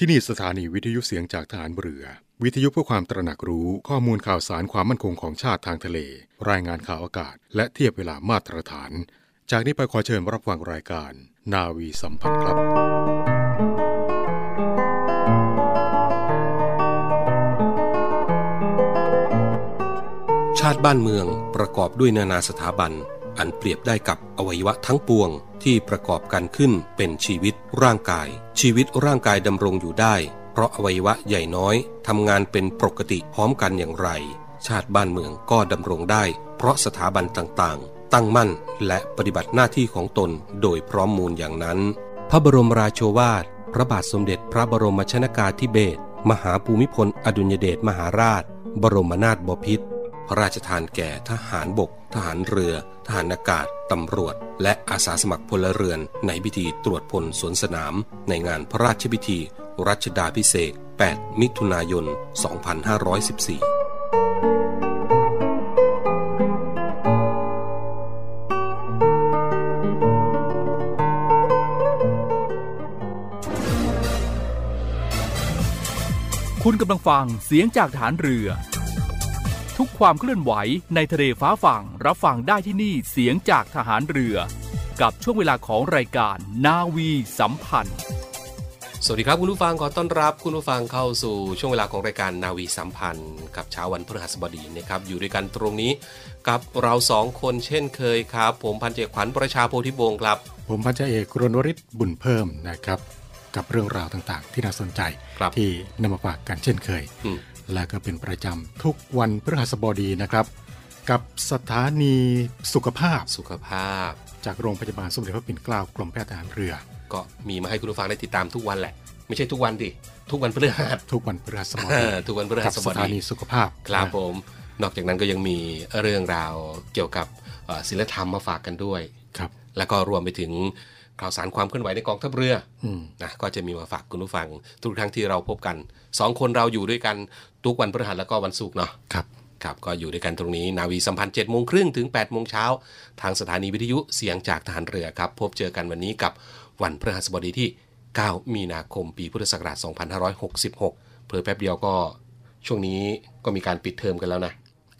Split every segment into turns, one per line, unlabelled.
ที่นี่สถานีวิทยุเสียงจากฐานเรือ วิทยุเพื่อความตระหนักรู้ข้อมูลข่าวสารความมั่นคงของชาติทางทะเล รายงานข่าวอากาศ และเทียบเวลามาตรฐาน จากนี้ไปขอเชิญรับฟังรายการ นาวีสัมพันธ์ครับ
ชาติบ้านเมืองประกอบด้วยนานาสถาบัน อันเปรียบได้กับอวัยวะทั้งปวง ที่ประกอบกันขึ้นเป็นชีวิตร่างกาย ชีวิตร่างกายดำรงอยู่ได้ เพราะอวัยวะใหญ่น้อยทำงานเป็นปกติพร้อมกันอย่างไร ชาติบ้านเมืองก็ดำรงได้ เพราะสถาบันต่างๆ ตั้งมั่นและปฏิบัติหน้าที่ของตนโดยพร้อมมูลอย่างนั้น พระบรมราโชวาท พระบาทสมเด็จพระบรมชนากาธิเบศรมหาภูมิพลอดุลยเดชมหาราช บรมนาถบพิตรพระราชทานแก่ทหารบก ทหารเรือ ทหารอากาศ ตำรวจ และอาสาสมัครพลเรือน ในพิธีตรวจพลสวนสนาม ในงานพระราชพิธี รัชดาพิเศษ 8 มิถุนายน 2514
คุณกำลังฟังเสียงจากฐานเรือ ทุกความเคลื่อนไหวในทะเลฟ้าฝั่งรับฟังได้ที่นี่เสียงจากทหารเรือ กับช่วงเวลาของรายการนาวีสัมพันธ์
สวัสดีครับคุณผู้ฟังขอต้อนรับคุณผู้ฟังเข้าสู่ช่วงเวลาของรายการนาวีสัมพันธ์ กับเช้าวันพฤหัสบดีนะครับอยู่ด้วยกันตรงนี้กับเราสองคนเช่นเคยครับ ผมพันเจกขวัญประชาโพธิวงศ์ครับ
ผมพันจ่าเอกรณวริศบุญเพิ่มนะครับ กับเรื่องราวต่างๆ ที่น่าสนใจ
ครับ
ที่นำมาฝากกันเช่นเคย
อืม
และก็เป็นประจำทุกวันพฤหัสบดีนะครับ กับสถานีสุขภาพ
สุขภาพ
จากโรงพยาบาลสมเด็จพระปิ่นเกล้ากรมแพทย์ทหารเรือ
ก็มีมาให้คุณผู้ฟังได้ติดตามทุกวันแหละ ไม่ใช่ทุกวันดิทุกวันพฤหัส
ทุกวันพฤหัสบ
เอ
ดี
อทุกวันพฤหั
กับ
ส
ส
บ
ถา
ดี
นีสุขภาพ
ครับ
นะ
ผม นอกจากนั้นก็ยังมีเรื่องราวเกี่ยวกับเอ่อศิลธรรมมาฝากกันด้วย
ครับ
แล้วก็รวมไปถึงข่าวสารความเคลื่อนไหวในกองทัพเรือ
อืม
นะก็จะมีมาฝากคุณผู้ฟัง ทุกครั้งที่เราพบกันสองคนเราอยู่ด้วยกัน ทุกวันพฤหัสแล้วก็วันศุกร์เนาะ
ครับ
ครับก็อยู่ด้วยกันตรงนี้นาวีสัมพันธ์7โมงครึ่งถึง8โมงเช้าทางสถานีวิทยุเสียงจากทหารเรือครับ พบเจอกันวันนี้กับวันพฤหัสบดีที่ 9 มีนาคมปีพุทธศักราช 2566 เพิ่แป๊บเดียวก็ช่วงนี้ก็มีการปิดเทอมกันแล้วนะ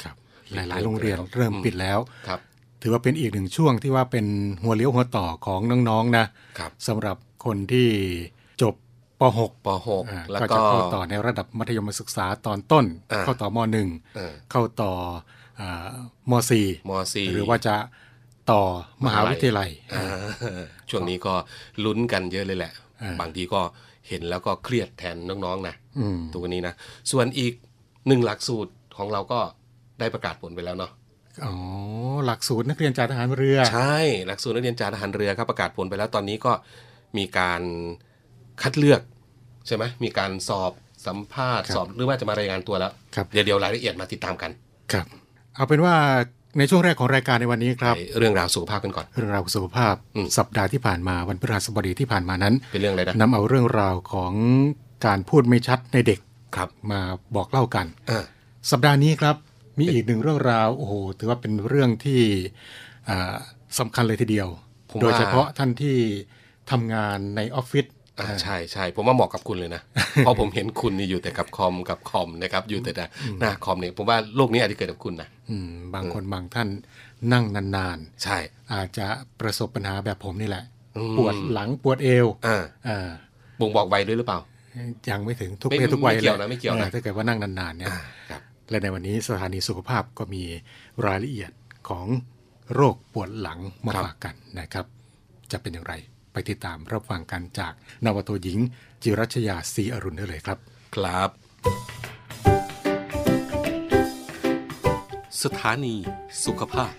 ครับหลายๆ โรงเรียนเริ่มปิดแล้ว
ครับ
ถือว่าเป็นอีกหนึ่งช่วงที่ว่าเป็นหัวเลี้ยวหัวต่อของน้องๆนะครับสำหรับคนที่จบ ป .6
ป
อ่า
.6 แล้ว
ก็
ก็
จะเข้าต่อในระดับมัธยมศึกษาตอนต้น
อ่า
เข้าต่อม
เออ
.1 เข้าต่ออาม4
ม .4
หรือว่าจะต่อมหาวิทยาลัย
อ่าช่วงนี้ก็ลุ้นกันเยอะเลยแหละ
อ่า
บางทีก็เห็นแล้วก็เครียดแทนน้องๆนะ
อืม
ตัวนี้นะ ส่วนอีกหนึ่งหลักสูตรของเราก็ได้ประกาศผลไปแล้วเนาะ
อ๋อหลักสูตรนักเรียนจากทหารเรือ
ใช่ หลักสูตรนักเรียนจ่าทหารเรือครับประกาศผลไปแล้วตอนนี้ก็มีการ คัดเลือกใช่ไหมมีการสอบสัมภาษณ์
ครับ
สอบหรือว่าจะมารายงานตัวแล้ว
ครับ
เดี๋ยวเดี๋ยวรายละเอียดมาติดตามกัน
ครับ เอาเป็นว่าในช่วงแรกของรายการในวันนี้ครับ
ไปเรื่องราวสุขภาพกันก่อน
เรื่องราวสุขภาพ
อืม
สัปดาห์ที่ผ่านมาวันพฤหัสบดีที่ผ่านมานั้น
เป็นเรื่องอะไรนะ
นำเอาเรื่องราวของการพูดไม่ชัดในเด็ก
ครับ
มาบอกเล่ากัน
อ่า
สัปดาห์นี้ครับมีอีกหนึ่งเรื่องราวโอ้โหถือว่าเป็นเรื่องที่อ่าสำคัญเลยทีเดียว
ผมว่า
โดยเฉพาะท่านที่ทำงานในออฟฟิศ
อ่า ใช่ใช่ผมว่าเหมาะกับคุณเลยนะ เพราะผมเห็นคุณนี่อยู่แต่กับคอมกับคอมนะครับ อยู่แต่หน้าคอมเนี่ยผมว่าโลกนี้อาจจะเกิดกับคุณนะ
อืมบางคนบางท่านนั่งนาน
ใช่
ๆอาจจะประสบปัญหาแบบผมนี่แหละ
อืม
ปวดหลังปวดเอว
อ่า
อ่า
บ่งบอกวัยด้วยหรือเปล่า
ยังไม่ถึงทุก
ไม่
เพศทุกวัย
ไม่เกี่ยวนะไม่เกี่ยวนะ
ออถ้าเกิดว่านั่งนานๆเนี่ย
อ่าครับ
และในวันนี้สถานีสุขภาพก็มีรายละเอียดของโรคปวดหลังมา
ครับ
ฝากกันนะครับ จะเป็นอย่างไรไป ติดตามรับฟังกันจากนาวาโทหญิง จิรัชยาศรีอรุณได้เลยครับ
ครับ สถานีสุขภาพ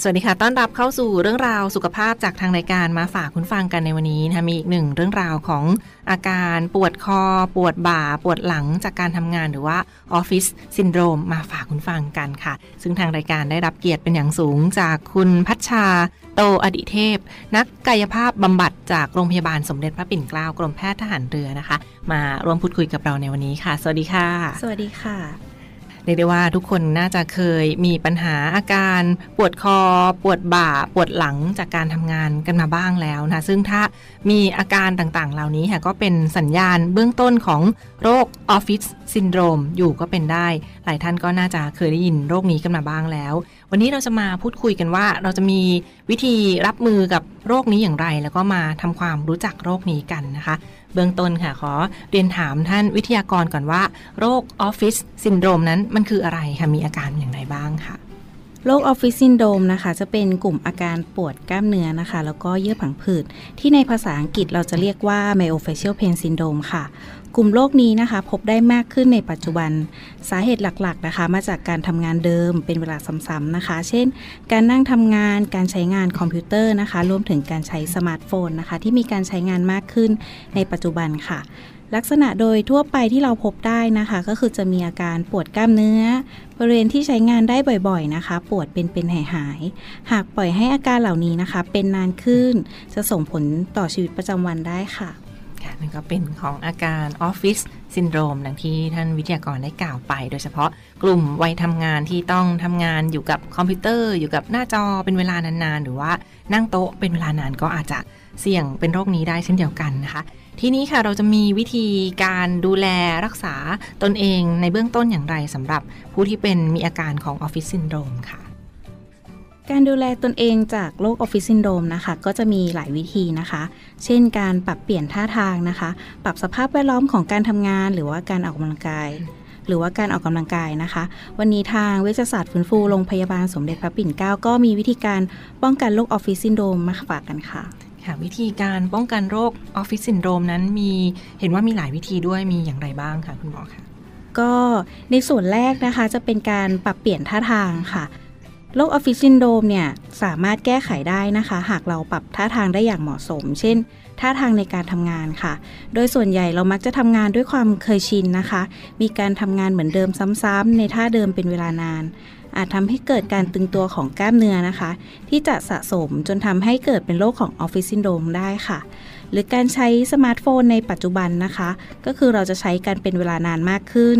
สวัสดีค่ะ ต้อนรับเข้าสู่เรื่องราวสุขภาพจากทางรายการมาฝากคุณฟังกันในวันนี้นะคะมีอีกหนึ่งเรื่องราวของอาการปวดคอ ปวดบ่า ปวดหลังจากการทำงานหรือว่าออฟฟิศซินโดรมมาฝากคุณฟังกันค่ะ ซึ่งทางรายการได้รับเกียรติเป็นอย่างสูงจากคุณพัชชา โตอดิเทพ นักกายภาพบำบัดจากโรงพยาบาลสมเด็จพระปิ่นเกล้ากรมแพทย์ทหารเรือนะคะ มาร่วมพูดคุยกับเราในวันนี้ค่ะ สวัสดีค่ะ
สวัสดีค่ะ
เรียกได้ว่าทุกคนน่าจะเคยมีปัญหาอาการปวดคอ ปวดบ่า ปวดหลังจากการทำงานกันมาบ้างแล้วนะ ซึ่งถ้ามีอาการต่างๆ เหล่านี้ค่ะก็เป็นสัญญาณเบื้องต้นของโรคออฟฟิศซินโดรมอยู่ก็เป็นได้ หลายท่านก็น่าจะเคยได้ยินโรคนี้กันมาบ้างแล้ว วันนี้เราจะมาพูดคุยกันว่า เราจะมีวิธีรับมือกับโรคนี้อย่างไร แล้วก็มาทำความรู้จักโรคนี้กันนะคะ เบื้องต้นค่ะขอเรียนถามท่านวิทยากรก่อนว่า โรคออฟฟิศซินโดรมนั้นมันคืออะไรคะมีอาการอย่างไรบ้างค่ะ
โรคออฟฟิศซินโดรมนะคะ จะเป็นกลุ่มอาการปวดกล้ามเนื้อนะคะ แล้วก็เยื่อผังผืด ที่ในภาษาอังกฤษเราจะเรียกว่า myofascial pain syndrome ค่ะ กลุ่มโรคนี้นะคะ พบได้มากขึ้นในปัจจุบัน สาเหตุหลักๆนะคะ มาจากการทำงานเดิมเป็นเวลาซ้ำๆนะคะ เช่น การนั่งทำงาน การใช้งานคอมพิวเตอร์นะคะ รวมถึงการใช้สมาร์ทโฟนนะคะ ที่มีการใช้งานมากขึ้นในปัจจุบันค่ะ ลักษณะโดยทั่วไปที่เราพบได้นะคะ ก็คือจะมีอาการปวดกล้ามเนื้อ บริเวณที่ใช้งานได้บ่อยๆนะคะ ปวดเป็นเป็นหายหายๆหากปล่อยให้อาการเหล่านี้นะคะ เป็นนานขึ้น จะส่งผลต่อชีวิตประจำวันได้ค่ะ
ค่ะนั่นก็เป็นของอาการออฟฟิศซินโดรมดังที่ท่านวิทยากรได้กล่าวไป โดยเฉพาะ กลุ่มวัยทำงานที่ต้องทำงานอยู่กับคอมพิวเตอร์ อยู่กับหน้าจอเป็นเวลานานๆ หรือว่านั่งโต๊ะเป็นเวลานานก็อาจจะเสี่ยงเป็นโรคนี้ได้เช่นเดียวกันนะคะ ทีนี้ค่ะเราจะมีวิธีการดูแลรักษาตนเองในเบื้องต้นอย่างไรสำหรับผู้ที่เป็นมีอาการของออฟฟิศซินโดรมค่ะ
การดูแลตนเองจากโรคออฟฟิศซินโดรมนะคะ ก็จะมีหลายวิธีนะคะ เช่นการปรับเปลี่ยนท่าทางนะคะ ปรับสภาพแวดล้อมของการทำงานหรือว่าการออกกำลังกาย หรือว่าการออกกำลังกายนะคะ วันนี้ทางเวชศาสตร์ฟื้นฟูโรงพยาบาลสมเด็จพระปิ่นเกล้าก็มีวิธีการป้องกันโรคออฟฟิศซินโดรมมาฝากกันค่ะ
ค่ะวิธีการป้องกันโรคออฟฟิศซินโดรมนั้นมีเห็นว่ามีหลายวิธีด้วยมีอย่างไรบ้างคะคุณหมอคะ
ก็ในส่วนแรกนะคะจะเป็นการปรับเปลี่ยนท่าทางค่ะโรคออฟฟิศซินโดรมเนี่ยสามารถแก้ไขได้นะคะ หากเราปรับท่าทางได้อย่างเหมาะสม เช่น ท่าทางในการทำงานค่ะ โดยส่วนใหญ่เรามักจะทำงานด้วยความเคยชินนะคะ มีการทำงานเหมือนเดิมซ้ำๆในท่าเดิมเป็นเวลานาน อาจทำให้เกิดการตึงตัวของกล้ามเนื้อนะคะ ที่จะสะสมจนทำให้เกิดเป็นโรคของออฟฟิศซินโดรมได้ค่ะ หรือการใช้สมาร์ทโฟนในปัจจุบันนะคะ ก็คือเราจะใช้กันเป็นเวลานานมากขึ้น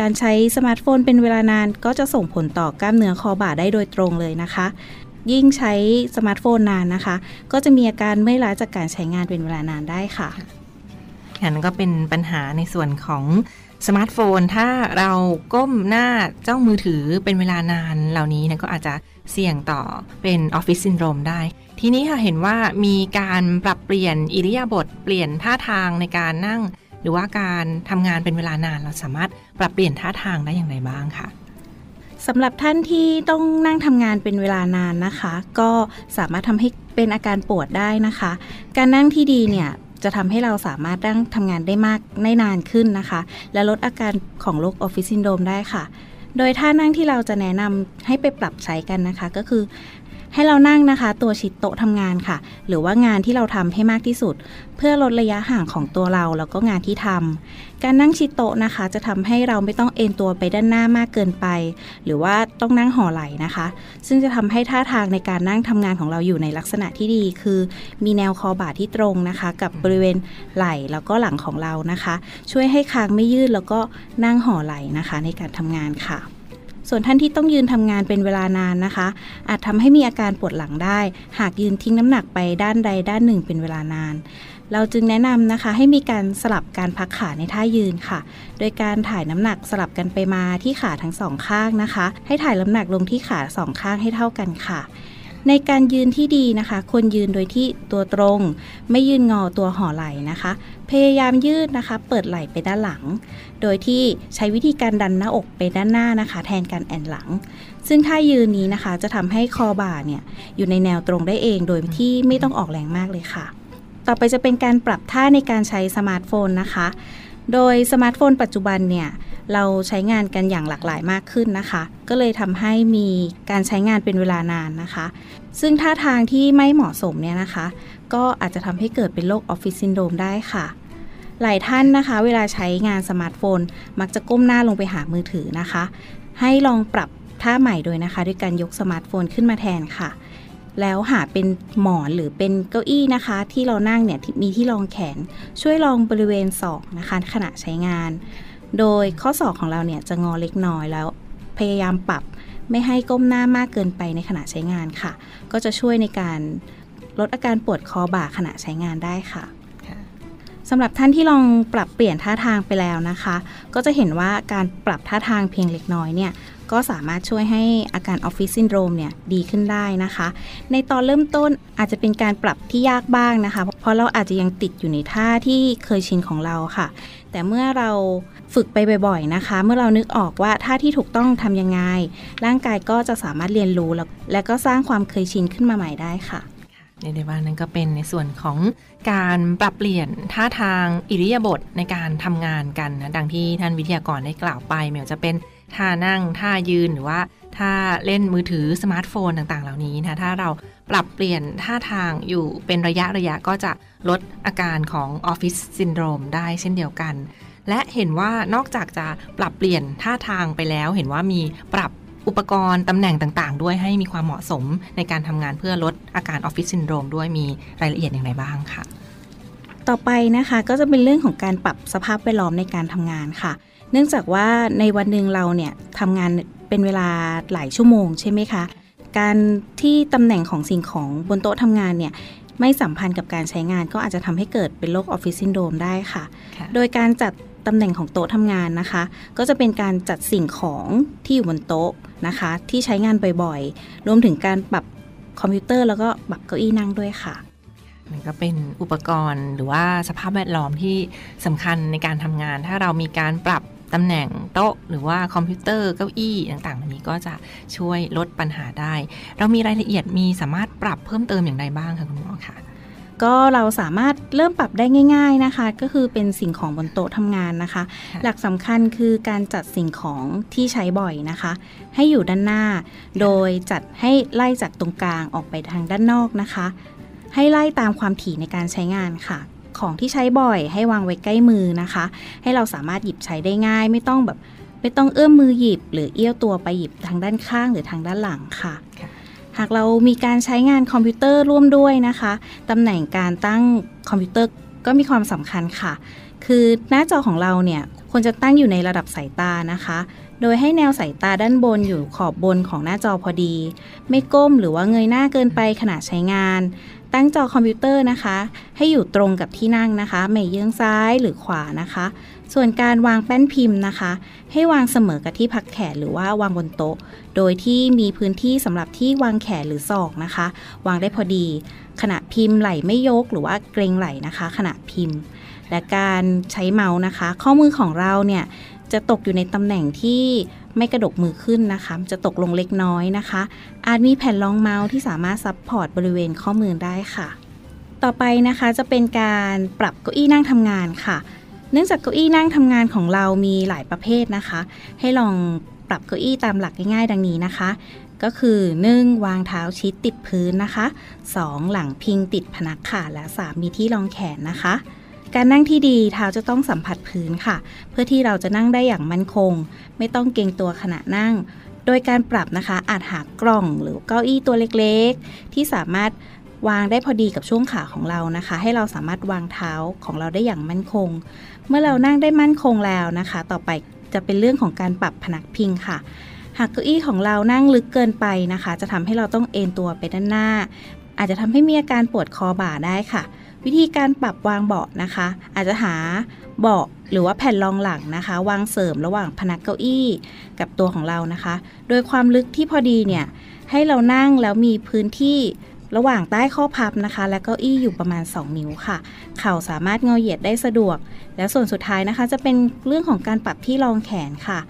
การใช้สมาร์ทโฟนเป็นเวลานานก็จะส่งผลต่อกล้ามเนื้อคอบ่าได้โดยตรงเลยนะคะ ยิ่งใช้สมาร์ทโฟนนานนะคะ ก็จะมีอาการเมื่อยล้าจากการใช้งานเป็นเวลานานได้ค่ะ
ค่ะนั่นก็เป็นปัญหาในส่วนของสมาร์ทโฟน ถ้าเราก้มหน้าจ้องมือถือเป็นเวลานานเหล่านี้นะก็อาจจะเสี่ยงต่อเป็นออฟฟิศซินโดรมได้ ทีนี้ค่ะเห็นว่ามีการปรับเปลี่ยนอิริยาบถเปลี่ยนท่าทางในการนั่ง หรือว่าการทำงานเป็นเวลานานเราสามารถปรับเปลี่ยนท่าทางได้อย่างไรบ้างคะ
สำหรับท่านที่ต้องนั่งทำงานเป็นเวลานานนะคะ ก็สามารถทำให้เป็นอาการปวดได้นะคะ การนั่งที่ดีเนี่ยจะทำให้เราสามารถนั่งทำงานได้มากได้นานขึ้นนะคะ และลดอาการของโรคออฟฟิศซินโดรมได้ค่ะ โดยท่านั่งที่เราจะแนะนำให้ไปปรับใช้กันนะคะ ก็คือ ให้เรานั่งนะคะ ตัวชิดโต๊ะทำงานค่ะ หรือว่างานที่เราทำให้มากที่สุด เพื่อลดระยะห่างของตัวเราแล้วก็งานที่ทำการนั่งชิดโต๊ะนะคะ จะทำให้เราไม่ต้องเอนตัวไปด้านหน้ามากเกินไป หรือว่าต้องนั่งห่อไหล่นะคะ ซึ่งจะทำให้ท่าทางในการนั่งทำงานของเราอยู่ในลักษณะที่ดี คือ มีแนวคอบ่าที่ตรงนะคะ กับบริเวณไหล่แล้วก็หลังของเรานะคะ ช่วยให้คางไม่ยืดแล้วก็นั่งห่อไหล่นะคะ ในการทำงานค่ะ ส่วนท่านที่ต้องยืนทำงานเป็นเวลานานนะคะ อาจทำให้มีอาการปวดหลังได้ หากยืนทิ้งน้ำหนักไปด้านใดด้านหนึ่งเป็นเวลานาน เราจึงแนะนำนะคะให้มีการสลับการพักขาในท่ายืนค่ะ โดยการถ่ายน้ำหนักสลับกันไปมาที่ขาทั้งสองข้างนะคะ ให้ถ่ายน้ำหนักลงที่ขาสองข้างให้เท่ากันค่ะ ในการยืนที่ดีนะคะ ควรยืนโดยที่ตัวตรง ไม่ยืนงอตัวห่อไหล่นะคะ พยายามยืดนะคะ เปิดไหล่ไปด้านหลัง โดยที่ใช้วิธีการดันหน้าอกไปด้านหน้านะคะ แทนการแอนหลัง ซึ่งท่ายืนนี้นะคะ จะทำให้คอบ่าเนี่ยอยู่ในแนวตรงได้เองโดยที่ไม่ต้องออกแรงมากเลยค่ะ ต่อไปจะเป็นการปรับท่าในการใช้สมาร์ทโฟนนะคะ โดยสมาร์ทโฟนปัจจุบันเนี่ย เราใช้งานกันอย่างหลากหลายมากขึ้นนะคะ ก็เลยทำให้มีการใช้งานเป็นเวลานานนะคะ ซึ่งท่าทางที่ไม่เหมาะสมเนี่ยนะคะ ก็อาจจะทำให้เกิดเป็นโรคออฟฟิศซินโดรมได้ค่ะหลายท่านนะคะ เวลาใช้งานสมาร์ทโฟน มักจะก้มหน้าลงไปหามือถือนะคะ ให้ลองปรับท่าใหม่โดยนะคะ ด้วยการยกสมาร์ทโฟนขึ้นมาแทนค่ะ แล้วหาเป็นหมอนหรือเป็นเก้าอี้นะคะ ที่เรานั่งเนี่ยมีที่รองแขนช่วยรองบริเวณศอกนะคะ ขณะใช้งาน โดยข้อศอกของเราเนี่ยจะงอเล็กน้อยแล้วพยายามปรับไม่ให้ก้มหน้ามากเกินไปในขณะใช้งานค่ะ ก็จะช่วยในการลดอาการปวดคอบ่าขณะใช้งานได้ค่ะ
ค่ะ
สำหรับท่านที่ลองปรับเปลี่ยนท่าทางไปแล้วนะคะ ก็จะเห็นว่าการปรับท่าทางเพียงเล็กน้อยเนี่ยก็สามารถช่วยให้อาการออฟฟิศซินโดรมเนี่ยดีขึ้นได้นะคะ ในตอนเริ่มต้นอาจจะเป็นการปรับที่ยากบ้างนะคะ เพราะเราอาจจะยังติดอยู่ในท่าที่เคยชินของเราค่ะ แต่เมื่อเรา ฝึกไปบ่อยๆนะคะ เมื่อเรานึกออกว่าท่าที่ถูกต้องทำยังไง ร่างกายก็จะสามารถเรียนรู้แล้วและก็สร้างความเคยชินขึ้นมาใหม่ได้ค่ะ
ในเดว่านั้นก็เป็นในส่วนของการปรับเปลี่ยนท่าทางอิริยาบถในการทำงานกันนะดังที่ท่านวิทยากรได้กล่าวไปไม่ว่าจะเป็นท่านั่งท่ายืนหรือว่าท่าเล่นมือถือสมาร์ทโฟนต่างๆ เหล่านี้นะถ้าเราปรับเปลี่ยนท่าทางอยู่เป็นระยะระยะก็จะลดอาการของออฟฟิศซินโดรมได้เช่นเดียวกัน และเห็นว่านอกจากจะปรับเปลี่ยนท่าทางไปแล้ว เห็นว่ามีปรับอุปกรณ์ตำแหน่งต่าง ๆ ด้วยให้มีความเหมาะสมในการทำงานเพื่อลดอาการออฟฟิศซินโดรมด้วยมีรายละเอียดอย่างไรบ้างค่ะ
ต่อไปนะคะก็จะเป็นเรื่องของการปรับสภาพแวดล้อมในการทำงานค่ะ เนื่องจากว่าในวันหนึ่งเราเนี่ยทำงานเป็นเวลาหลายชั่วโมงใช่ไหมคะการที่ตำแหน่งของสิ่งของบนโต๊ะทำงานเนี่ยไม่สัมพันธ์กับการใช้งานก็อาจจะทำให้เกิดเป็นโรคออฟฟิศซินโดรมได้ค่ะ
ค่ะ
โดยการจัด ตำแหน่งของโต๊ะทำงานนะคะ ก็จะเป็นการจัดสิ่งของที่อยู่บนโต๊ะนะคะ ที่ใช้งานบ่อยๆ รวมถึงการปรับคอมพิวเตอร์แล้วก็ปรับเก้าอี้นั่งด้วยค่ะ
มันก็เป็นอุปกรณ์หรือว่าสภาพแวดล้อมที่สำคัญในการทำงาน ถ้าเรามีการปรับตำแหน่งโต๊ะ หรือว่าคอมพิวเตอร์เก้าอี้ต่างๆเหล่านี้ก็จะช่วยลดปัญหาได้ เรามีรายละเอียดมีสามารถปรับเพิ่มเติมอย่างไรบ้างคะคุณหมอคะ
ก็เราสามารถเริ่มปรับได้ง่าย ๆนะคะ ก็คือเป็นสิ่งของบนโต๊ะทำงานนะคะ
ค่ะ
หลักสำคัญคือการจัดสิ่งของที่ใช้บ่อยนะคะ ให้อยู่ด้านหน้า โดยจัดให้ไล่จากตรงกลางออกไปทางด้านนอกนะคะ ให้ไล่ตามความถี่ในการใช้งานค่ะของที่ใช้บ่อยให้วางไว้ใกล้มือนะคะ ให้เราสามารถหยิบใช้ได้ง่าย ไม่ต้องแบบไม่ต้องเอื้อมมือหยิบ หรือเอี้ยวตัวไปหยิบทางด้านข้างหรือทางด้านหลังค่ะ
ค่ะ
หากเรามีการใช้งานคอมพิวเตอร์ร่วมด้วยนะคะตำแหน่งการตั้งคอมพิวเตอร์ก็มีความสำคัญค่ะ คือหน้าจอของเราเนี่ยควรจะตั้งอยู่ในระดับสายตานะคะ โดยให้แนวสายตาด้านบนอยู่ขอบบนของหน้าจอพอดี ไม่ก้มหรือว่าเงยหน้าเกินไปขณะใช้งาน ตั้งจอคอมพิวเตอร์นะคะ ให้อยู่ตรงกับที่นั่งนะคะ ไม่เยื้องซ้ายหรือขวานะคะ ส่วนการวางแป้นพิมพ์นะคะ ให้วางเสมอกับที่พักแขนหรือว่าวางบนโต๊ะ โดยที่มีพื้นที่สำหรับที่วางแขนหรือศอกนะคะ วางได้พอดี ขณะพิมพ์ไหลไม่ยกหรือว่าเกรงไหลนะคะ ขณะพิมพ์ และการใช้เมาส์นะคะ ข้อมือของเราเนี่ยจะตกอยู่ในตำแหน่งที่ไม่กระดกมือขึ้นนะคะ จะตกลงเล็กน้อยนะคะ อาจมีแผ่นรองเมาส์ที่สามารถซับพอร์ตบริเวณข้อมือได้ค่ะ ต่อไปนะคะจะเป็นการปรับเก้าอี้นั่งทำงานค่ะ เนื่องจากเก้าอี้นั่งทำงานของเรามีหลายประเภทนะคะ ให้ลองปรับเก้าอี้ตามหลักง่ายๆ ดังนี้นะคะ ก็คือ 1. วางเท้าชิดติดพื้นนะคะ 2. หลังพิงติดพนักค่ะและ 3. มีที่รองแขนนะคะ การนั่งที่ดีเท้าจะต้องสัมผัสพื้นค่ะ เพื่อที่เราจะนั่งได้อย่างมั่นคง ไม่ต้องเกรงตัวขณะนั่ง โดยการปรับนะคะอาจหากล่องหรือเก้าอี้ตัวเล็กๆ ที่สามารถ วางได้พอดีกับช่วงขาของเรานะคะ ให้เราสามารถวางเท้าของเราได้อย่างมั่นคง เมื่อเรานั่งได้มั่นคงแล้วนะคะ ต่อไปจะเป็นเรื่องของการปรับพนักพิงค่ะ หากเก้าอี้ของเรานั่งลึกเกินไปนะคะ จะทำให้เราต้องเอนตัวไปด้านหน้า อาจจะทำให้มีอาการปวดคอบ่าได้ค่ะ วิธีการปรับวางเบาะนะคะ อาจจะหาเบาะหรือว่าแผ่นรองหลังนะคะ วางเสริมระหว่างพนักเก้าอี้กับตัวของเรานะคะ โดยความลึกที่พอดีเนี่ยให้เรานั่งแล้วมีพื้นที่ ระหว่างใต้ข้อพับนะคะ และเก้าอี้อยู่ประมาณ 2 นิ้วค่ะ เข่าสามารถเงาเหยียดได้สะดวก แล้วส่วนสุดท้ายนะคะ จะเป็นเรื่องของการปรับที่รองแขนค่ะ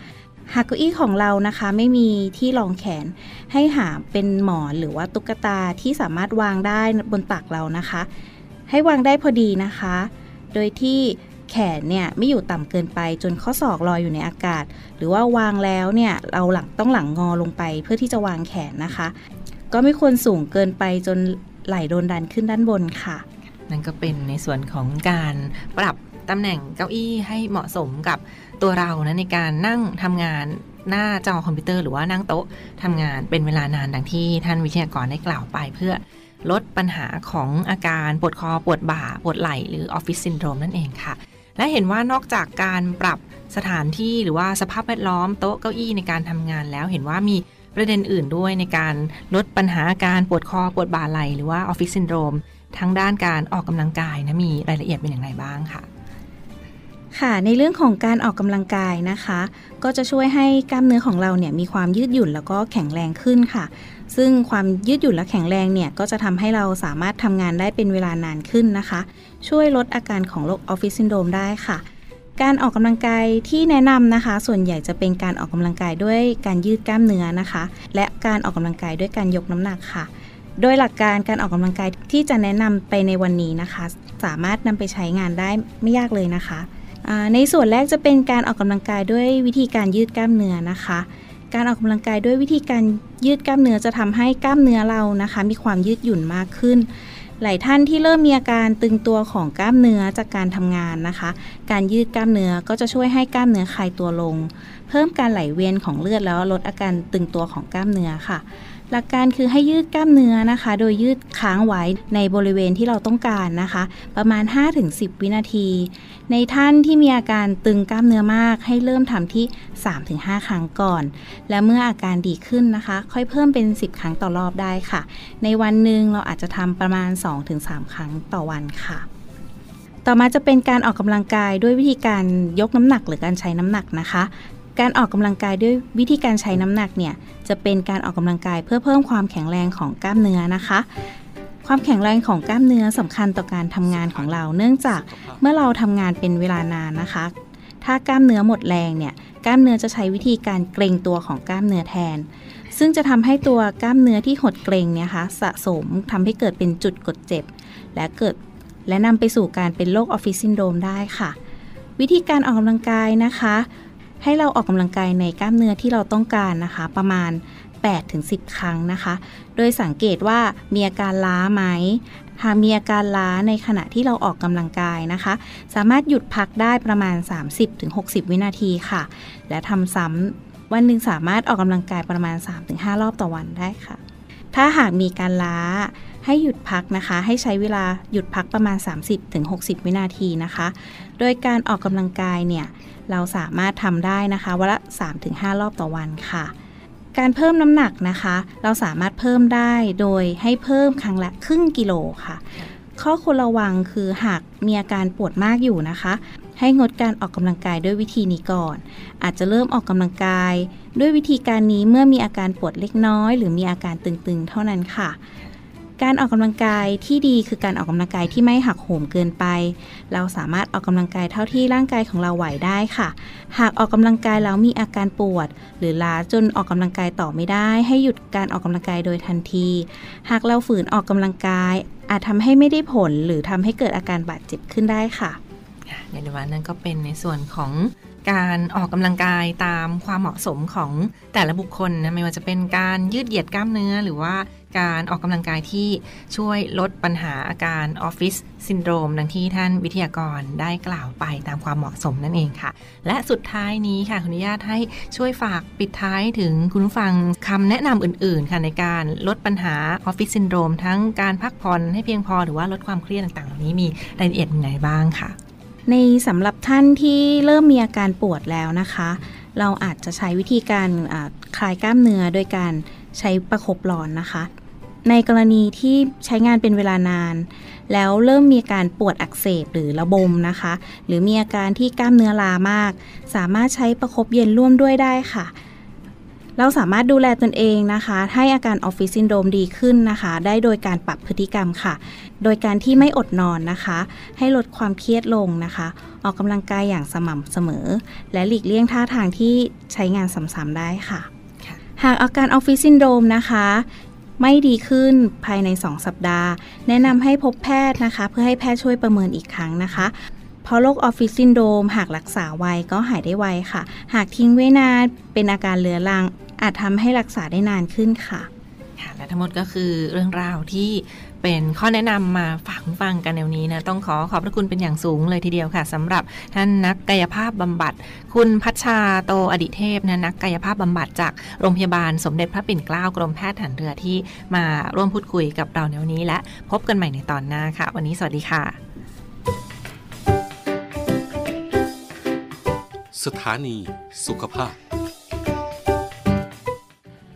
หากเก้าอี้ของเรานะคะไม่มีที่รองแขน ให้หาเป็นหมอนหรือว่าตุ๊กตาที่สามารถวางได้บนตักเรานะคะ ให้วางได้พอดีนะคะ โดยที่แขนเนี่ยไม่อยู่ต่ำเกินไปจนข้อศอกลอยอยู่ในอากาศ หรือว่าวางแล้วเนี่ยเราหลังต้องหลังงอลงไปเพื่อที่จะวางแขนนะคะ ก็ไม่ควรสูงเกินไปจนไหลโดนดันขึ้นด้านบนค่ะ
นั่นก็เป็นในส่วนของการปรับตำแหน่งเก้าอี้ให้เหมาะสมกับตัวเรานะในการนั่งทำงานหน้าจอคอมพิวเตอร์หรือว่านั่งโต๊ะทำงานเป็นเวลานานดังที่ท่านวิทยากรได้กล่าวไปเพื่อลดปัญหาของอาการปวดคอปวดบ่าปวดไหล่หรือออฟฟิศซินโดรมนั่นเองค่ะ และเห็นว่านอกจากการปรับสถานที่หรือว่าสภาพแวดล้อมโต๊ะเก้าอี้ในการทำงานแล้วเห็นว่ามี ประเด็นอื่นด้วยในการลดปัญหาอาการปวดคอปวดบ่าไหล่หรือว่าออฟฟิศซินโดรมทั้งด้านการออกกำลังกายนะมีรายละเอียดเป็นอย่างไรบ้างค่ะ
ค่ะ ในเรื่องของการออกกำลังกายนะคะ ก็จะช่วยให้กล้ามเนื้อของเราเนี่ยมีความยืดหยุ่นแล้วก็แข็งแรงขึ้นค่ะ ซึ่งความยืดหยุ่นและแข็งแรงเนี่ยก็จะทำให้เราสามารถทำงานได้เป็นเวลานานขึ้นนะคะ ช่วยลดอาการของโรคออฟฟิศซินโดรมได้ค่ะ การออกกำลังกายที่แนะนำนะคะ ส่วนใหญ่จะเป็นการออกกำลังกายด้วยการยืดกล้ามเนื้อนะคะ และการออกกำลังกายด้วยการยกน้ำหนักค่ะ โดยหลักการการออกกำลังกายที่จะแนะนำไปในวันนี้นะคะ สามารถนำไปใช้งานได้ไม่ยากเลยนะคะในส่วนแรกจะเป็นการออกกำลังกายด้วยวิธีการยืดกล้ามเนื้อนะคะ การออกกำลังกายด้วยวิธีการยืดกล้ามเนื้อจะทำให้กล้ามเนื้อเรานะคะ มีความยืดหยุ่นมากขึ้น หลายท่านที่เริ่มมีอาการตึงตัวของกล้ามเนื้อจากการทำงานนะคะ การยืดกล้ามเนื้อก็จะช่วยให้กล้ามเนื้อคลายตัวลง เพิ่มการไหลเวียนของเลือดแล้วลดอาการตึงตัวของกล้ามเนื้อค่ะ หลักการคือให้ยืดกล้ามเนื้อนะคะ โดยยืดค้างไว้ในบริเวณที่เราต้องการนะคะ ประมาณ 5-10 วินาที ในท่านที่มีอาการตึงกล้ามเนื้อมาก ให้เริ่มทำที่ 3-5 ครั้งก่อน และเมื่ออาการดีขึ้นนะคะ ค่อยเพิ่มเป็น 10 ครั้งต่อรอบได้ค่ะ ในวันหนึ่งเราอาจจะทำประมาณ 2-3 ครั้งต่อวันค่ะต่อมาจะเป็นการออกกำลังกายด้วยวิธีการยกน้ำหนักหรือการใช้น้ำหนักนะคะ การออกกำลังกายด้วยวิธีการใช้น้ำหนักเนี่ยจะเป็นการออกกำลังกายเพื่อเพิ่มความแข็งแรงของกล้ามเนื้อนะคะ ความแข็งแรงของกล้ามเนื้อสำคัญต่อการทำงานของเรา เนื่องจากเมื่อเราทำงานเป็นเวลานานนะคะ ถ้ากล้ามเนื้อหมดแรงเนี่ยกล้ามเนื้อจะใช้วิธีการเกรงตัวของกล้ามเนื้อแทน ซึ่งจะทำให้ตัวกล้ามเนื้อที่หดเกรงเนี่ยคะสะสมทำให้เกิดเป็นจุดกดเจ็บ และเกิดและนำไปสู่การเป็นโรคออฟฟิศซินโดรมได้ค่ะ วิธีการออกกำลังกายนะคะ ให้เราออกกำลังกายในกล้ามเนื้อที่เราต้องการนะคะ ประมาณ 8-10 ครั้งนะคะ โดยสังเกตว่ามีอาการล้าไหมหากมีอาการล้าในขณะที่เราออกกำลังกายนะคะ สามารถหยุดพักได้ประมาณ 30-60 วินาทีค่ะ และทำซ้ำวันหนึ่งสามารถออกกำลังกายประมาณ 3-5 รอบต่อวันได้ค่ะ ถ้าหากมีการล้าให้หยุดพักนะคะ ให้ใช้เวลาหยุดพักประมาณ 30-60 วินาทีนะคะ โดยการออกกำลังกายเนี่ย เราสามารถทำได้นะคะวันละ 3-5 รอบต่อวันค่ะ การเพิ่มน้ำหนักนะคะ เราสามารถเพิ่มได้โดยให้เพิ่มครั้งละครึ่งกิโลค่ะ ข้อควรระวังคือหากมีอาการปวดมากอยู่นะคะ ให้งดการออกกำลังกายด้วยวิธีนี้ก่อน อาจจะเริ่มออกกำลังกาย ด้วยวิธีการนี้เมื่อมีอาการปวดเล็กน้อย หรือมีอาการตึงๆ เท่านั้นค่ะ การออกกำลังกายที่ดีคือการออกกำลังกายที่ไม่หักโหมเกินไป เราสามารถออกกำลังกายเท่าที่ร่างกายของเราไหวได้ค่ะ หากออกกำลังกายแล้วมีอาการปวด หรือล้าจนออกกำลังกายต่อไม่ได้ ให้หยุดการออกกำลังกายโดยทันที หากเราฝืนออกกำลังกาย อาจทำให้ไม่ได้ผลหรือทำให้เกิดอาการบาดเจ็บขึ้นได้ค่ะ
นเดือนนั้นก็เป็นในส่วนของการออกกำลังกายตามความเหมาะสมของแต่ละบุคคลนะไม่ว่าจะเป็นการยืดเหยียดกล้ามเนื้อหรือว่า การออกกำลังกายที่ช่วยลดปัญหาอาการออฟฟิศซินโดรมดังที่ท่านวิทยากรได้กล่าวไปตามความเหมาะสมนั่นเองค่ะ และสุดท้ายนี้ค่ะคุณอนุญาตให้ช่วยฝากปิดท้ายถึงคุณผู้ฟังคำแนะนำอื่น ๆ ค่ะในการลดปัญหาออฟฟิศซินโดรมทั้งการพักผ่อนให้เพียงพอหรือว่าลดความเครียดต่างๆ เหล่านี้มีรายละเอียดยังไงบ้างค่ะ
ในสำหรับท่านที่เริ่มมีอาการปวดแล้วนะคะ เราอาจจะใช้วิธีการคลายกล้ามเนื้อโดยการใช้ประคบร้อนนะคะ ในกรณีที่ใช้งานเป็นเวลานาน แล้วเริ่มมีอาการปวดอักเสบหรือระบมนะคะ หรือมีอาการที่กล้ามเนื้อลามาก สามารถใช้ประคบเย็นร่วมด้วยได้ค่ะ เราสามารถดูแลตนเองนะคะ ให้อาการออฟฟิศซินโดรมดีขึ้นนะคะ ได้โดยการปรับพฤติกรรมค่ะ โดยการที่ไม่อดนอนนะคะ ให้ลดความเครียดลงนะคะ ออกกำลังกายอย่างสม่ำเสมอ และหลีกเลี่ยงท่าทางที่ใช้งานซ้ำๆได้ค่ะหากอาการออฟฟิศซินโดรมนะคะ ไม่ดีขึ้นภายใน 2 สัปดาห์ แนะนำให้พบแพทย์นะคะ เพื่อให้แพทย์ช่วยประเมินอีกครั้งนะคะ เพราะโรคออฟฟิศซินโดรมหากรักษาไวก็หายได้ไวค่ะ หากทิ้งไว้นานเป็นอาการเรื้อรัง อาจทำให้รักษาได้นานขึ้นค่ะ
และทั้งหมดก็คือเรื่องราวที่ เป็นข้อแนะนำมาฝากฟังกันในวันนี้นะ ต้องขอขอบพระคุณเป็นอย่างสูงเลยทีเดียวค่ะสำหรับท่านนักกายภาพบำบัด คุณพัชชาโตอดิเทพนะนักกายภาพบำบัดจากโรงพยาบาลสมเด็จพระปิ่นเกล้ากรมแพทย์ทหารเรือที่มาร่วมพูดคุยกับเราในวันนี้ และพบกันใหม่ในตอนหน้าค่ะ วันนี้สวัสดีค่ะ
สถานีสุขภาพ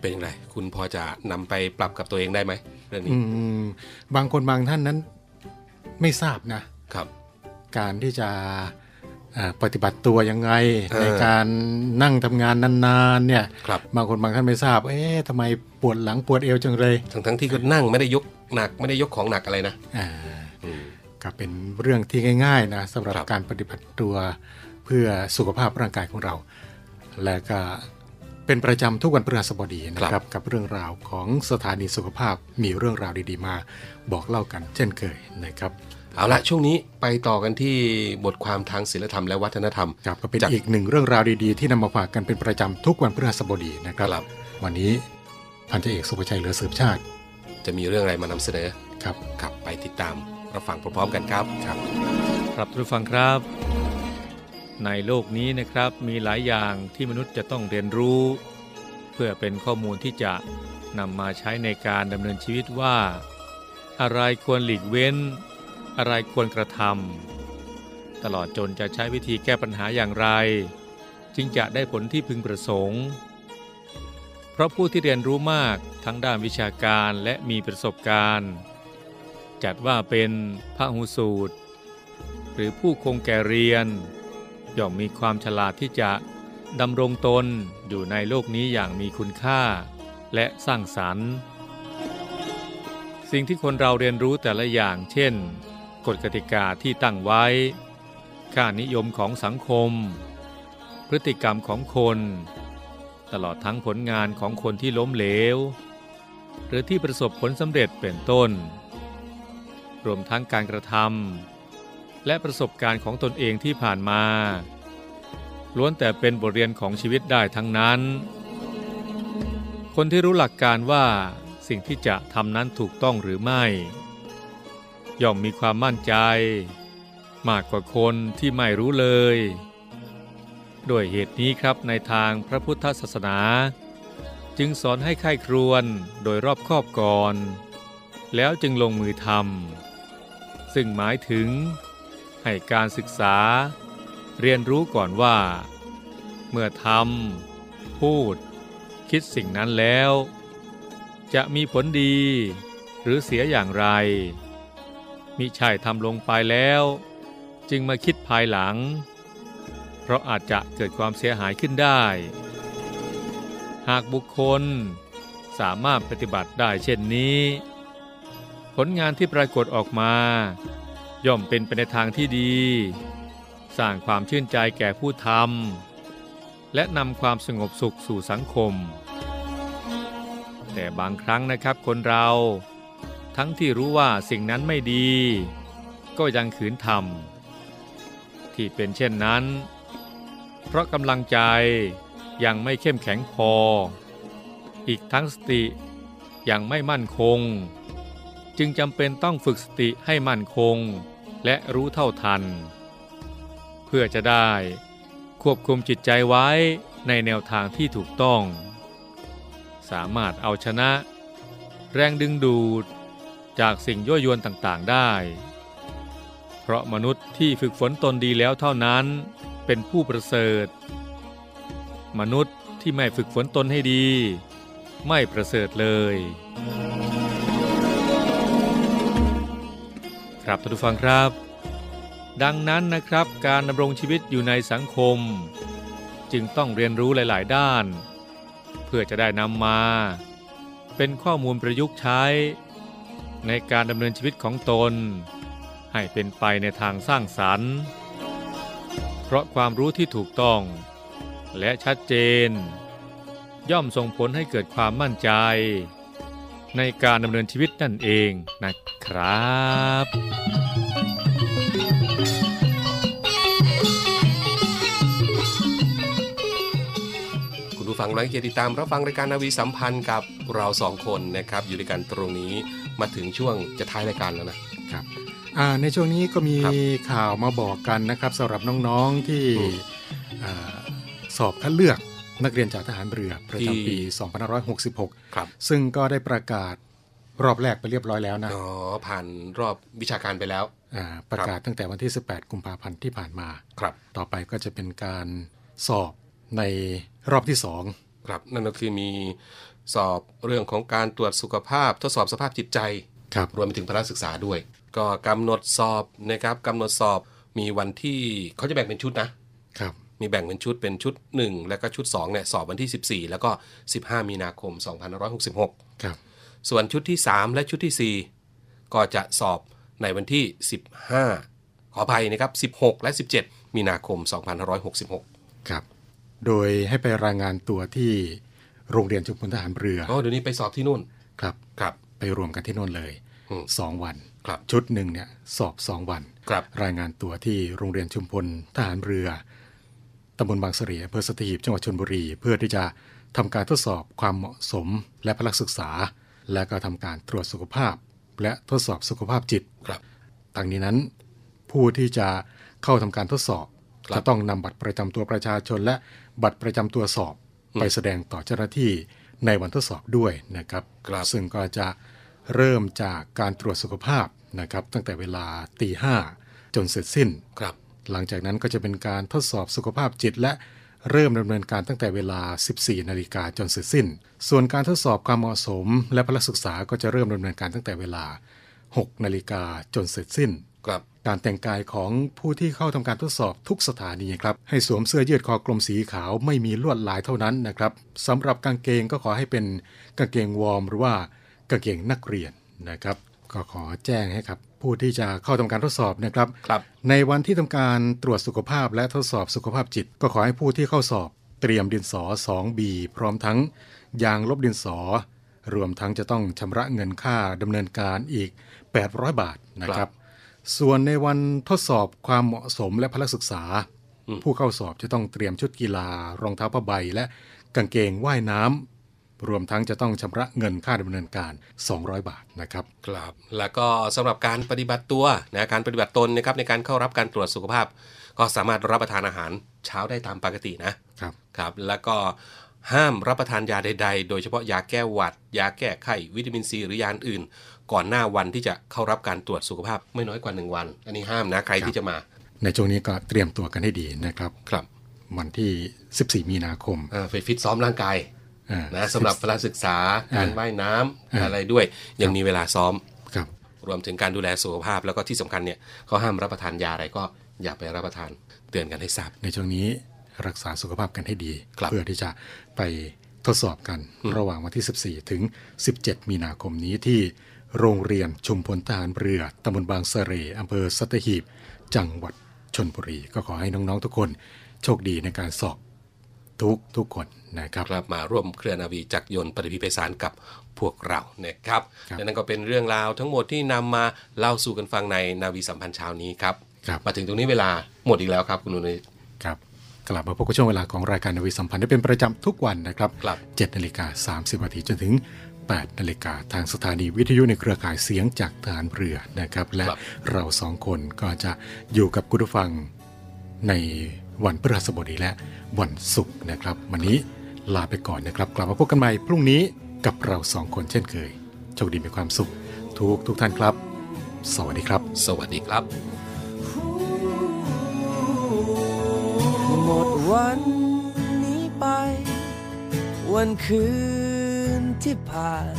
เป็นอย่างไรคุณพอจะนำไปปรับกับตัวเองได้ไหม เรื่องนี้
อืมบางคนบางท่านนั้นไม่ทราบนะ
ครับ
การที่จะอ่าปฏิบัติตัวยังไง
เออ
ในการนั่งทำงานนานๆเนี่ย
ครับ
บางคนบางท่านไม่ทราบ เอ๊ะทำไมปวดหลังปวดเอวจังเลย
ทั้งทั้งๆที่ก็นั่งไม่ได้ยกหนักไม่ได้ยกของหนักอะไรนะ
อ่า
อืม
ก็เป็นเรื่องที่ง่ายๆนะสำหรับ
ครับ
การปฏิบัติตัวเพื่อสุขภาพร่างกายของเรา และก็ เป็นประจำทุกวันพฤหัสบดีนะครับ กับเรื่องราวของสถานีสุขภาพมีเรื่องราวดีๆมา บอกเล่ากันเช่นเคยนะครับ
เอาละช่วงนี้ไปต่อกันที่บทความทางศิลธรรมและวัฒนธรรม
ครับก็เป็น
จาก
อีกหนึ่งเรื่องราวดีๆ ที่นำมาฝากกันเป็นประจำทุกวันพฤหัสบดีนะครับ
ครับ
วันนี้พันจ่าเอกสุภชัยเหลือสืบชาติ
จะมีเรื่องอะไรมานำเสนอ
ครับ
ครับไปติดตามรับฟังพร้อมๆกันครับครับ
ครับทุกฟังครับ ในโลกนี้นะครับมีหลายอย่างที่มนุษย์จะต้องเรียนรู้ เพื่อเป็นข้อมูลที่จะนำมาใช้ในการดำเนินชีวิตว่า อะไรควรหลีกเว้น อะไรควรกระทำตลอดจนจะใช้วิธีแก้ปัญหาอย่างไร จึงจะได้ผลที่พึงประสงค์ เพราะผู้ที่เรียนรู้มากทั้งด้านวิชาการและมีประสบการณ์ จัดว่าเป็นพระหูสูตร หรือผู้คงแก่เรียน ย่อมมีความฉลาดที่จะดำรงตนอยู่ในโลกนี้อย่างมีคุณค่า และสร้างสรรค์ สิ่งที่คนเราเรียนรู้แต่ละอย่าง เช่น กฎกติกาที่ตั้งไว้ ค่านิยมของสังคม พฤติกรรมของคน ตลอดทั้งผลงานของคนที่ล้มเหลว หรือที่ประสบผลสำเร็จเป็นต้น รวมทั้งการกระทำ และประสบการณ์ของตนเองที่ผ่านมา ล้วนแต่เป็นบทเรียนของชีวิตได้ทั้งนั้น คนที่รู้หลักการว่าสิ่งที่จะทำนั้นถูกต้องหรือไม่ ย่อมมีความมั่นใจ มากกว่าคนที่ไม่รู้เลยด้วยเหตุนี้ครับในทางพระพุทธศาสนา จึงสอนให้ใคร่ครวญโดยรอบครอบก่อน แล้วจึงลงมือทำซึ่งหมายถึง ให้การศึกษา เรียนรู้ก่อนว่า เมื่อทำพูด คิดสิ่งนั้นแล้ว จะมีผลดีหรือเสียอย่างไร มิใช่ทำลงไปแล้ว จึงมาคิดภายหลัง เพราะอาจจะเกิดความเสียหายขึ้นได้ หากบุคคลสามารถปฏิบัติได้เช่นนี้ ผลงานที่ปรากฏออกมา ย่อมเป็นไปในทางที่ดี สร้างความชื่นใจแก่ผู้ทำและนำความสงบสุขสู่สังคม แต่บางครั้งนะครับคนเรา ทั้งที่รู้ว่าสิ่งนั้นไม่ดี ก็ยังขืนทำที่เป็นเช่นนั้น เพราะกำลังใจยังไม่เข้มแข็งพอ อีกทั้งสติยังไม่มั่นคง จึงจำเป็นต้องฝึกสติให้มั่นคง และรู้เท่าทัน เพื่อจะได้ ควบคุมจิตใจไว้ในแนวทางที่ถูกต้อง สามารถเอาชนะ แรงดึงดูดจากสิ่งยั่วยวนต่างๆได้ เพราะมนุษย์ที่ฝึกฝนตนดีแล้วเท่านั้นเป็นผู้ประเสริฐ มนุษย์ที่ไม่ฝึกฝนตนให้ดี ไม่ประเสริฐเลย ครับท่านผู้ฟังครับ ดังนั้นนะครับการดำรงชีวิตอยู่ในสังคม จึงต้องเรียนรู้หลาย ๆ ด้าน เพื่อจะได้นำมา เป็นข้อมูลประยุกต์ใช้ ในการดำเนินชีวิตของตน ให้เป็นไปในทางสร้างสรรค์ เพราะความรู้ที่ถูกต้อง และชัดเจน ย่อมส่งผลให้เกิดความมั่นใจ ในการดำเนินชีวิตนั่นเองนะครับ
คุณผู้ฟังกำลังจะติดตามรับฟังรายการนาวีสัมพันธ์กับเราสองคนนะครับอยู่ด้วยกันตรงนี้มาถึงช่วงจะท้ายรายการแล้วนะ
ครับอ่าในช่วงนี้ก็มี
ครับ
ข่าวมาบอกกันนะครับสำหรับน้องๆที่
อืม
อ่าสอบคัดเลือก นักเรียนจากทหารเรือประจำปี
ที่
2566
ครับ
ซึ่งก็ได้ประกาศรอบแรกไปเรียบร้อยแล้วนะ
อ๋อ ผ่านรอบวิชาการไปแล้วา
ประกาศตั้งแต่วันที่ 18 กุมภาพันธ์ที่ผ่านมา
ครับ
ต่อไปก็จะเป็นการสอบในรอบที่สอง
ครับ นั่นก็คือมีสอบเรื่องของการตรวจสุขภาพ ทดสอบสภาพจิตใจ
ครับ
รวมไปถึงพละศึกษาด้วย ก็กำหนดสอบนะครับกำหนดสอบมีวันที่เขาจะแบ่งเป็นชุดนะ
ครับ
มีแบ่งเป็นชุดเป็นชุด 1 แล้วก็ชุด2เนี่ยสอบวันที่ 14 แล้วก็ 15 มีนาคม 2566
ครับ
ส่วนชุดที่ 3 และชุดที่ 4 ก็จะสอบในวันที่ 15 ขออภัยนะครับ 16 และ 17 มีนาคม 2566
ครับ โดยให้ไปรายงานตัวที่โรงเรียนชุมพลทหารเรือ
อ๋อเดี๋ยวนี้ไปสอบที่นู่น
ครับ
ครับ
ไปรวมกันที่โน่นเลย
อืม
สองวัน
ครับ
ชุดหนึ่งเนี่ยสอบสองวัน
ครับ
รายงานตัวที่โรงเรียนชุมพลทหารเรือ ตำบลบางเสรีอำเภอสตีหีบจังหวัดชนบุรี เพื่อที่จะทำการทดสอบความเหมาะสมและพละศึกษา และก็ทำการตรวจสุขภาพ และทดสอบสุขภาพจิต
ครับ
ต่างนี้นั้น ผู้ที่จะเข้าทำการทดสอบ
ครับ
จะต้องนำบัตรประจำตัวประชาชน และบัตรประจำตัวสอบไปแสดงต่อเจ้าหน้าที่ในวันทดสอบด้วยนะครับ
ครับ
ซึ่งก็จะเริ่มจากการตรวจสุขภาพนะครับ ตั้งแต่เวลาตีห้าจนเสร็จสิ้น
ครับ
หลังจากนั้นก็จะเป็นการทดสอบสุขภาพจิต และเริ่มดำเนินการตั้งแต่เวลา 14 นาฬิกาจนเสร็จสิ้น ส่วนการทดสอบความเหมาะสม และพละศึกษาก็จะเริ่มดำเนินการตั้งแต่เวลา 6 นาฬิกาจนเสร็จสิ้น
ครับ
การแต่งกายของผู้ที่เข้าทำการทดสอบทุกสถานีครับ ให้สวมเสื้อยืดคอกลมสีขาวไม่มีลวดลายเท่านั้นนะครับสำหรับกางเกงก็ขอให้เป็นกางเกงวอร์มหรือว่ากางเกงนักเรียนนะครับ ก็ขอแจ้งให้ครับผู้ที่จะเข้าทำการทดสอบนะครับ
ครับ
ในวันที่ทำการตรวจสุขภาพและทดสอบสุขภาพจิต ก็ขอให้ผู้ที่เข้าสอบเตรียมดินสอ 2B พร้อมทั้งยางลบดินสอ รวมทั้งจะต้องชำระเงินค่าดำเนินการอีก 800 บาทนะค
ครั
รับ
บ
ส่วนในวันทดสอบความเหมาะสมและพละศึกษา ผู้เข้าสอบจะต้องเตรียมชุดกีฬารองเท้าผ้าใบและกางเกงว่ายน้ำ รวมทั้งจะต้องชำระเงินค่าดำเนินการ 200 บาทนะครับ
ครับแล้วก็สำหรับการปฏิบัติตัวนะการปฏิบัติตนนะครับในการเข้ารับการตรวจสุขภาพ ก็สามารถรับประทานอาหารเช้าได้ตามปกตินะครับครับแล้วก็ห้ามรับประทานยาใด ๆ โดยเฉพาะยาแก้หวัด ยาแก้ไข้วิตามินซีหรือยาอื่น ก่อนหน้าวันที่จะเข้ารับการตรวจสุขภาพไม่น้อยกว่า 1 วัน อันนี้ห้ามนะใครที่จะมา
ในช่วงนี้ก็เตรียมตัวกันให้ดีนะครับ
ครับ
วันที่ 14 มีนาคม
อ่าไปฟิตซ้อมร่างกาย
อ่า
นะสำหรับพละศึกษา
อ่า
การว่ายน้ำ
อ่า
อะไรด้วย ยังมีเวลาซ้อม
ครับ
รวมถึงการดูแลสุขภาพแล้วก็ที่สำคัญเนี่ยเขาห้ามรับประทานยาอะไรก็อย่าไปรับประทานเตือนกันให้ทราบ
ในช่วงนี้รักษาสุขภาพกันให้ดี
ครับ
เพื่อที่จะไปทดสอบกันระหว่างวันที่ 14 ถึง 17 มีนาคมนี้ที่โรงเรียนชุมพลทหารเรือตำบลบางเสร่อำเภอสัตหีบ จังหวัดชนบุรี ก็ขอให้น้อง ๆ ทุกคน โชคดีในการสอบทุกทุกคน นะครับ
ครับมาร่วมเคลื่อนนาวีจักรยนต์ปฏิพิเพศารกับพวกเรานะครับ
ครับ
และนั่นก็เป็นเรื่องราวทั้งหมดที่นำมาเล่าสู่กันฟังในนาวีสัมพันธ์เช้านี้ครับ
ครับ
มาถึงตรงนี้เวลาหมดอีกแล้วครับคุณนุนย
ครับกลับมาพบกับช่วงเวลาของรายการนาวีสัมพันธ์ได้เป็นประจำทุกวันนะครับ
ครับ
7นาฬิกา30นาทีจนถึง8นาฬิกาทางสถานีวิทยุในเครือข่ายเสียงจากทหารเรือนะครับ และ
ครับ
เราสองคนก็จะอยู่กับคุณผู้ฟังในวันพฤหัสบดีและวันศุกร์นะครับ วันนี้ ลาไปก่อนนะครับ กลับมาพบกันใหม่พรุ่งนี้กับเราสองคนเช่นเคยโชคดีมีความสุข ทุกทุกท่านครับ สวัสดีครับ
สวัสดีครับ
หมดวันนี้ไป วันคืนที่ผ่าน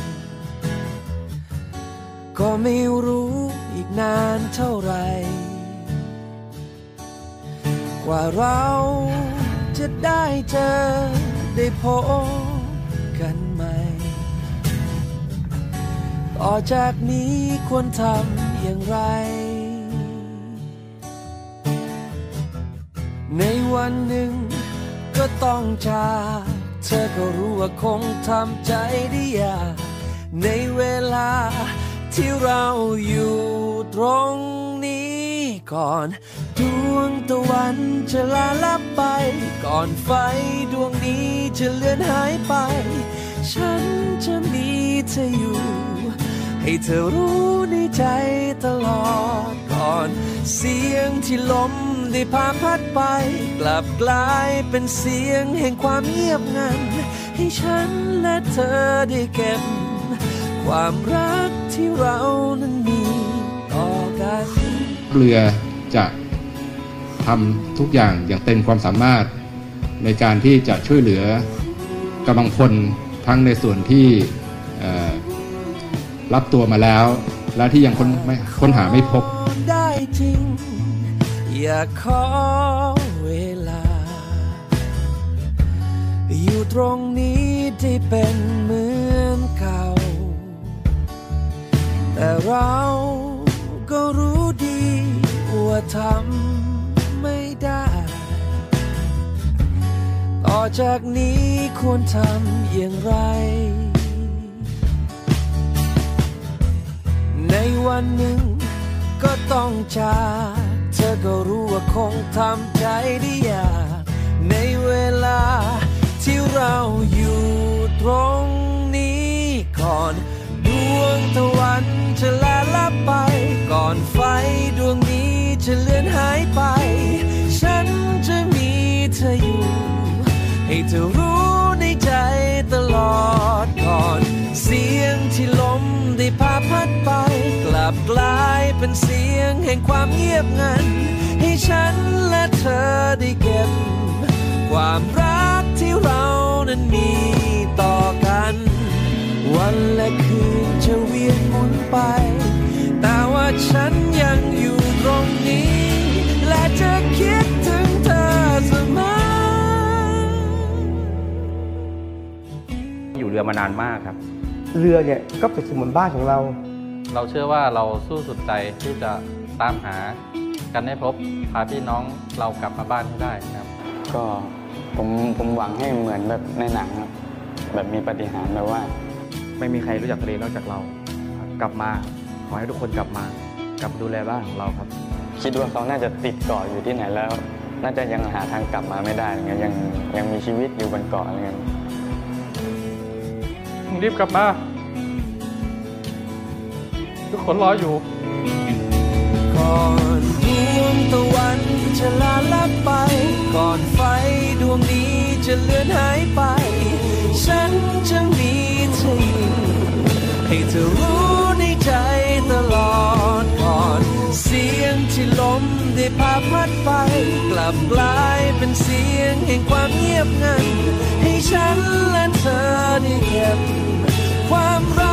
ก็ไม่รู้อีกนานเท่าไหรกว่าเราจะได้เจอ ได้พบกันใหม่ ต่อจากนี้ควรทำอย่างไร ในวันหนึ่งก็ต้องจากเธอก็รู้ว่าคงทำใจได้ยากในเวลาที่เราอยู่ตรงนี้ก่อน ดวงตะวันจะลาลับ ไปก่อนไฟดวงนี้จะเลือนหายไป ฉันจะมีเธออยู่ ให้เธอรู้ในใจตลอดก่อน เสียงที่ลมได้พาพัดไป กลับกลายเป็นเสียงแห่งความเงียบงัน ให้ฉันและเธอได้เก็บ ความรักที่เรานั้นมีต่อกัน
เรือจะ ทำทุกอย่างอย่างเต็มความสามารถในการที่จะช่วยเหลือกำลังพลทั้งในส่วนที่รับตัวมาแล้ว และที่ยังค้นไม่ค้นหาไม่พบ
ได้จริง อย่าขอเวลา อยู่ตรงนี้ที่เป็นเหมือนเก่า แต่เราก็รู้ดีว่าทำ ต่อจากนี้ควรทำอย่างไร ในวันหนึ่งก็ต้องจากเธอก็รู้ว่าคงทำใจได้ยากในเวลาที่เราอยู่ตรงนี้ก่อน ดวงตะวันจะลาลับไป ก่อนไฟดวงนี้จะเลือนหายไป ฉันจะมีเธออยู่ ให้เธอรู้ในใจตลอดก่อน เสียงที่ลมได้พาพัดไป กลับกลายเป็นเสียงแห่งความเงียบงัน ให้ฉันและเธอได้เก็บ ความรักที่เรานั้นมีต่อกัน วันและคืนจะเวียนหมุนไป แต่ว่าฉันยังอยู่ รือมา
นานมากครับ เรือเนี่ยก็เป็นสมุนบ้านของเรา
เราเชื่อว่าเราสู้สุดใจที่จะตามหากันให้พบพาพี่น้องเรากลับมาบ้านให้ได้ครับ
ก็ผมผมหวังให้เหมือนแบบในหนังครับ แบบมีปฏิหารย์แบบว่า
ไม่มีใครรู้จักทะเลนอกจากเรา กลับมา ขอให้ทุกคนกลับมา กลับมาดูแลบ้านของเราครับ
คิดว่าเขาน่าจะติดเกาะอยู่ที่ไหนแล้ว น่าจะยังหาทางกลับมาไม่ได้อะไรเงี้ยยังยังมีชีวิตอยู่บนเกาะอะไรเงี้ยึง
รีบกลับมา ทุกคนรออยู่
ก่อนดวงตะวันจะลาลับไป ก่อนไฟดวงนี้จะเลือนหายไป ฉันจะมีเธออยู่ให้เธอรู้ในใจตลอดก่อน เสียงที่ลมได้พาพัดไป กลับกลายเป็นเสียงแห่งความเงียบงันให้ ฉันและเธอได้เก็บความรัก